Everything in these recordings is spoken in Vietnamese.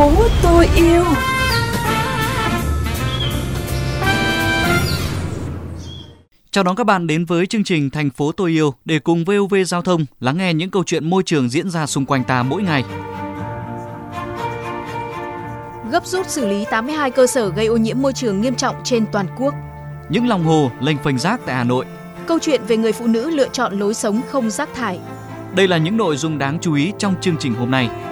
phố tôi yêu Chào đón các bạn đến với chương trình Thành phố tôi yêu để cùng VOV Giao thông lắng nghe những câu chuyện môi trường diễn ra xung quanh ta mỗi ngày. Gấp rút xử lý 82 cơ sở gây ô nhiễm môi trường nghiêm trọng trên toàn quốc. Những lòng hồ lênh phênh rác tại Hà Nội. Câu chuyện về người phụ nữ lựa chọn lối sống không rác thải. Đây là những nội dung đáng chú ý trong chương trình hôm nay.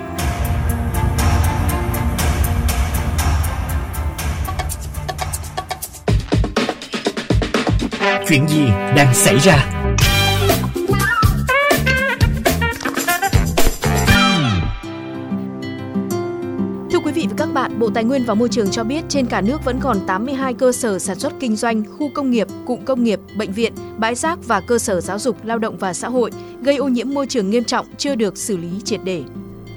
Chuyện gì đang xảy ra? Thưa quý vị và các bạn, Bộ Tài nguyên và Môi trường cho biết trên cả nước vẫn còn 82 cơ sở sản xuất kinh doanh, khu công nghiệp, cụm công nghiệp, bệnh viện, bãi rác và cơ sở giáo dục, lao động và xã hội gây ô nhiễm môi trường nghiêm trọng chưa được xử lý triệt để.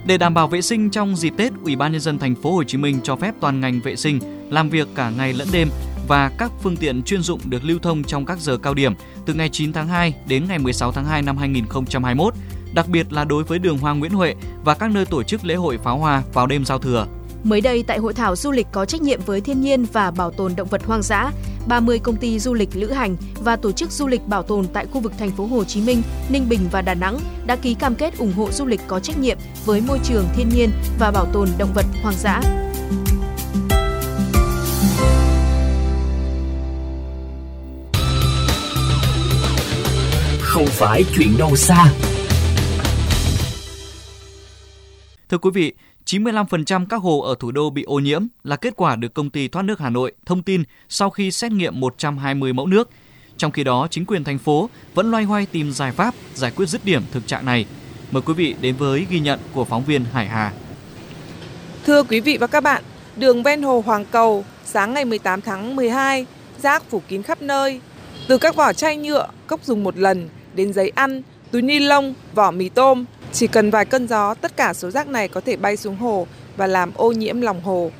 Để đảm bảo vệ sinh trong dịp Tết, Ủy ban nhân dân thành phố Hồ Chí Minh cho phép toàn ngành vệ sinh làm việc cả ngày lẫn đêm và các phương tiện chuyên dụng được lưu thông trong các giờ cao điểm từ ngày 9 tháng 2 đến ngày 16 tháng 2 năm 2021, đặc biệt là đối với đường Hoa Nguyễn Huệ và các nơi tổ chức lễ hội pháo hoa vào đêm giao thừa. Mới đây tại hội thảo du lịch có trách nhiệm với thiên nhiên và bảo tồn động vật hoang dã, 30 công ty du lịch lữ hành và tổ chức du lịch bảo tồn tại khu vực thành phố Hồ Chí Minh, Ninh Bình và Đà Nẵng đã ký cam kết ủng hộ du lịch có trách nhiệm với môi trường thiên nhiên và bảo tồn động vật hoang dã. Không phải chuyện đâu xa. Thưa quý vị, 95% các hồ ở thủ đô bị ô nhiễm là kết quả được công ty thoát nước Hà Nội thông tin sau khi xét nghiệm 120 mẫu nước. Trong khi đó, chính quyền thành phố vẫn loay hoay tìm giải pháp giải quyết dứt điểm thực trạng này. Mời quý vị đến với ghi nhận của phóng viên Hải Hà. Thưa quý vị và các bạn, đường ven hồ Hoàng Cầu, sáng ngày 18 tháng 12, rác phủ kín khắp nơi. Từ các vỏ chai nhựa, cốc dùng một lần, đến giấy ăn, túi ni lông, vỏ mì tôm, chỉ cần vài cơn gió, tất cả số rác này có thể bay xuống hồ và làm ô nhiễm lòng hồ.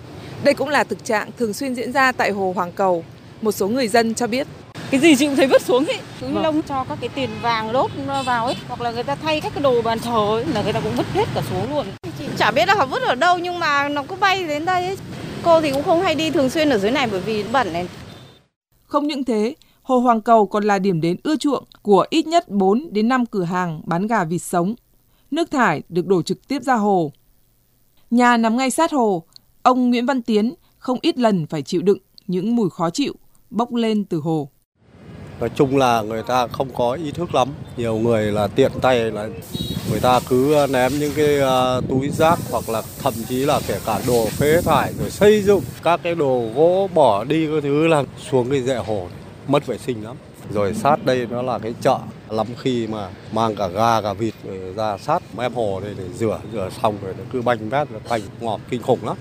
Đây cũng là thực trạng thường xuyên diễn ra tại hồ Hoàng Cầu. Một số người dân cho biết. Cái gì chị cũng thấy vứt xuống ấy. Túi ni lông cho các cái tiền vàng lốt vào ấy. Hoặc là người ta thay các cái đồ bàn thờ ấy là người ta cũng vứt hết cả xuống luôn. Chị chả biết là họ vứt ở đâu nhưng mà nó cứ bay đến đây ấy. Cô thì cũng không hay đi thường xuyên ở dưới này bởi vì bẩn này. Không những thế, Hồ Hoàng Cầu còn là điểm đến ưa chuộng của ít nhất 4 đến 5 cửa hàng bán gà vịt sống. Nước thải được đổ trực tiếp ra hồ. Nhà nằm ngay sát hồ, ông Nguyễn Văn Tiến không ít lần phải chịu đựng những mùi khó chịu bốc lên từ hồ. Nói chung là người ta không có ý thức lắm. Nhiều người là tiện tay là người ta cứ ném những cái ờ, túi rác hoặc là thậm chí là kể cả đồ phế thải rồi xây dựng các cái đồ gỗ bỏ đi cái thứ là xuống cái rễ hồ mất vệ sinh lắm. Rồi sát đây nó là cái chợ lắm khi mà mang cả gà cả vịt ra sát mép hồ đây để rửa rửa xong rồi nó cứ banh bét banh ngọt kinh khủng lắm.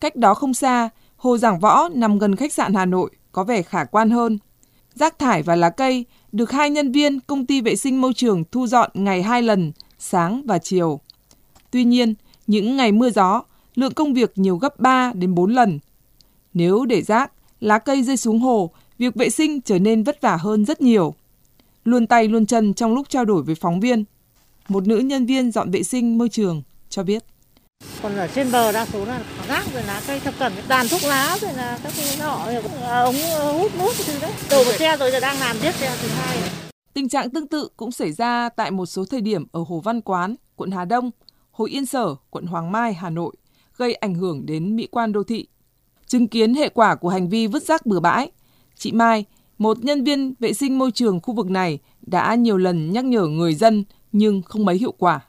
Cách đó không xa, hồ Giảng Võ nằm gần khách sạn Hà Nội có vẻ khả quan hơn. Rác thải và lá cây được hai nhân viên công ty vệ sinh môi trường thu dọn ngày hai lần, sáng và chiều. Tuy nhiên, những ngày mưa gió, lượng công việc nhiều gấp 3 đến 4 lần. Nếu để rác, lá cây rơi xuống hồ, việc vệ sinh trở nên vất vả hơn rất nhiều. Luôn tay luôn chân trong lúc trao đổi với phóng viên, một nữ nhân viên dọn vệ sinh môi trường cho biết. Còn ở trên bờ đa số là rác rồi lá cây thập cẩm, đàn thuốc lá rồi là các cái nọ ống hút nước thứ đấy. Đổ một xe rồi giờ đang làm tiếp xe thứ hai. Tình trạng tương tự cũng xảy ra tại một số thời điểm ở Hồ Văn Quán, quận Hà Đông, Hồ Yên Sở, quận Hoàng Mai, Hà Nội, gây ảnh hưởng đến mỹ quan đô thị. Chứng kiến hệ quả của hành vi vứt rác bừa bãi, chị Mai, một nhân viên vệ sinh môi trường khu vực này đã nhiều lần nhắc nhở người dân nhưng không mấy hiệu quả.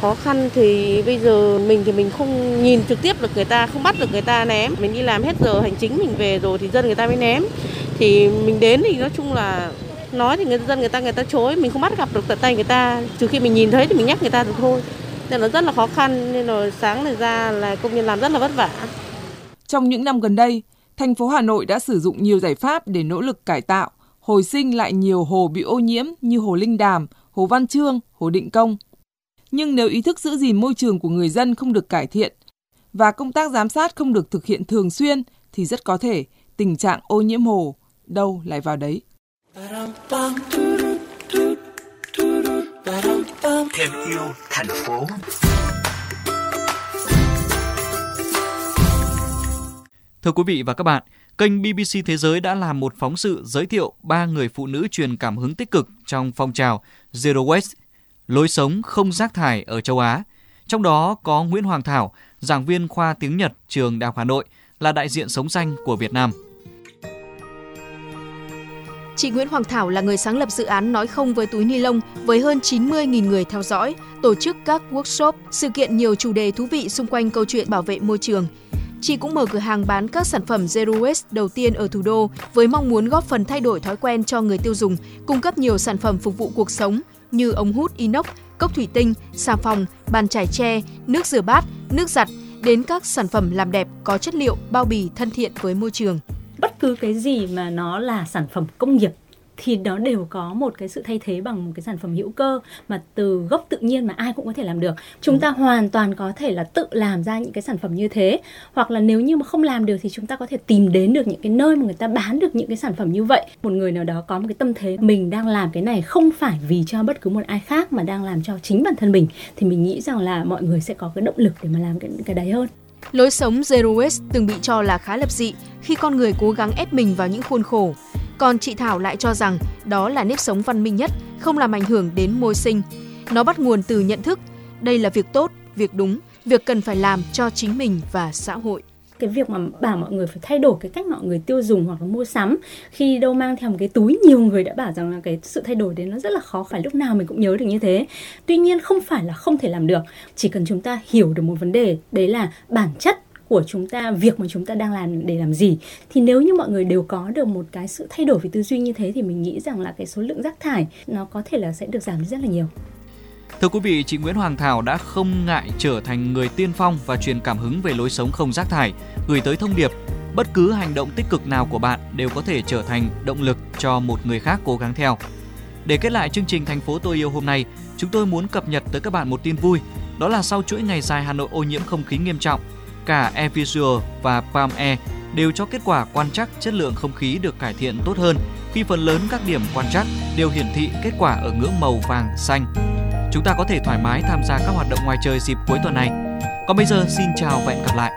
Khó khăn thì bây giờ mình thì mình không nhìn trực tiếp được người ta, không bắt được người ta ném. Mình đi làm hết giờ hành chính mình về rồi thì dân người ta mới ném. Thì mình đến thì nói chung là nói thì người dân người ta người ta chối, mình không bắt gặp được tận tay người ta. Trừ khi mình nhìn thấy thì mình nhắc người ta được thôi. Nên nó rất là khó khăn nên rồi sáng này ra là công nhân làm rất là vất vả. Trong những năm gần đây, thành phố Hà Nội đã sử dụng nhiều giải pháp để nỗ lực cải tạo, hồi sinh lại nhiều hồ bị ô nhiễm như hồ Linh Đàm, hồ Văn Trương, hồ Định Công. Nhưng nếu ý thức giữ gìn môi trường của người dân không được cải thiện và công tác giám sát không được thực hiện thường xuyên thì rất có thể tình trạng ô nhiễm hồ đâu lại vào đấy. Thêm yêu thành phố. Thưa quý vị và các bạn, kênh BBC Thế giới đã làm một phóng sự giới thiệu ba người phụ nữ truyền cảm hứng tích cực trong phong trào Zero Waste, lối sống không rác thải ở châu Á. Trong đó có Nguyễn Hoàng Thảo, giảng viên khoa tiếng Nhật trường Đại học Hà Nội, là đại diện sống xanh của Việt Nam. Chị Nguyễn Hoàng Thảo là người sáng lập dự án Nói không với túi ni lông với hơn 90.000 người theo dõi, tổ chức các workshop, sự kiện nhiều chủ đề thú vị xung quanh câu chuyện bảo vệ môi trường. Chị cũng mở cửa hàng bán các sản phẩm Zero Waste đầu tiên ở thủ đô với mong muốn góp phần thay đổi thói quen cho người tiêu dùng, cung cấp nhiều sản phẩm phục vụ cuộc sống như ống hút inox, cốc thủy tinh, xà phòng, bàn chải tre, nước rửa bát, nước giặt đến các sản phẩm làm đẹp có chất liệu, bao bì thân thiện với môi trường. Bất cứ cái gì mà nó là sản phẩm công nghiệp thì nó đều có một cái sự thay thế bằng một cái sản phẩm hữu cơ mà từ gốc tự nhiên mà ai cũng có thể làm được. Chúng ta hoàn toàn có thể là tự làm ra những cái sản phẩm như thế hoặc là nếu như mà không làm được thì chúng ta có thể tìm đến được những cái nơi mà người ta bán được những cái sản phẩm như vậy. Một người nào đó có một cái tâm thế mình đang làm cái này không phải vì cho bất cứ một ai khác mà đang làm cho chính bản thân mình thì mình nghĩ rằng là mọi người sẽ có cái động lực để mà làm cái cái đấy hơn. Lối sống Zero Waste từng bị cho là khá lập dị khi con người cố gắng ép mình vào những khuôn khổ. Còn chị Thảo lại cho rằng đó là nếp sống văn minh nhất, không làm ảnh hưởng đến môi sinh. Nó bắt nguồn từ nhận thức, đây là việc tốt, việc đúng, việc cần phải làm cho chính mình và xã hội. Cái việc mà bảo mọi người phải thay đổi cái cách mọi người tiêu dùng hoặc là mua sắm khi đâu mang theo một cái túi nhiều người đã bảo rằng là cái sự thay đổi đấy nó rất là khó phải lúc nào mình cũng nhớ được như thế. Tuy nhiên không phải là không thể làm được chỉ cần chúng ta hiểu được một vấn đề đấy là bản chất của chúng ta việc mà chúng ta đang làm để làm gì thì nếu như mọi người đều có được một cái sự thay đổi về tư duy như thế thì mình nghĩ rằng là cái số lượng rác thải nó có thể là sẽ được giảm rất là nhiều Thưa quý vị, chị Nguyễn Hoàng Thảo đã không ngại trở thành người tiên phong và truyền cảm hứng về lối sống không rác thải, gửi tới thông điệp bất cứ hành động tích cực nào của bạn đều có thể trở thành động lực cho một người khác cố gắng theo. Để kết lại chương trình Thành phố tôi yêu hôm nay, chúng tôi muốn cập nhật tới các bạn một tin vui. Đó là sau chuỗi ngày dài Hà Nội ô nhiễm không khí nghiêm trọng, cả Airvisual e và Palm Air đều cho kết quả quan trắc chất lượng không khí được cải thiện tốt hơn, khi phần lớn các điểm quan trắc đều hiển thị kết quả ở ngưỡng màu vàng, xanh chúng ta có thể thoải mái tham gia các hoạt động ngoài trời dịp cuối tuần này. Còn bây giờ, xin chào và hẹn gặp lại.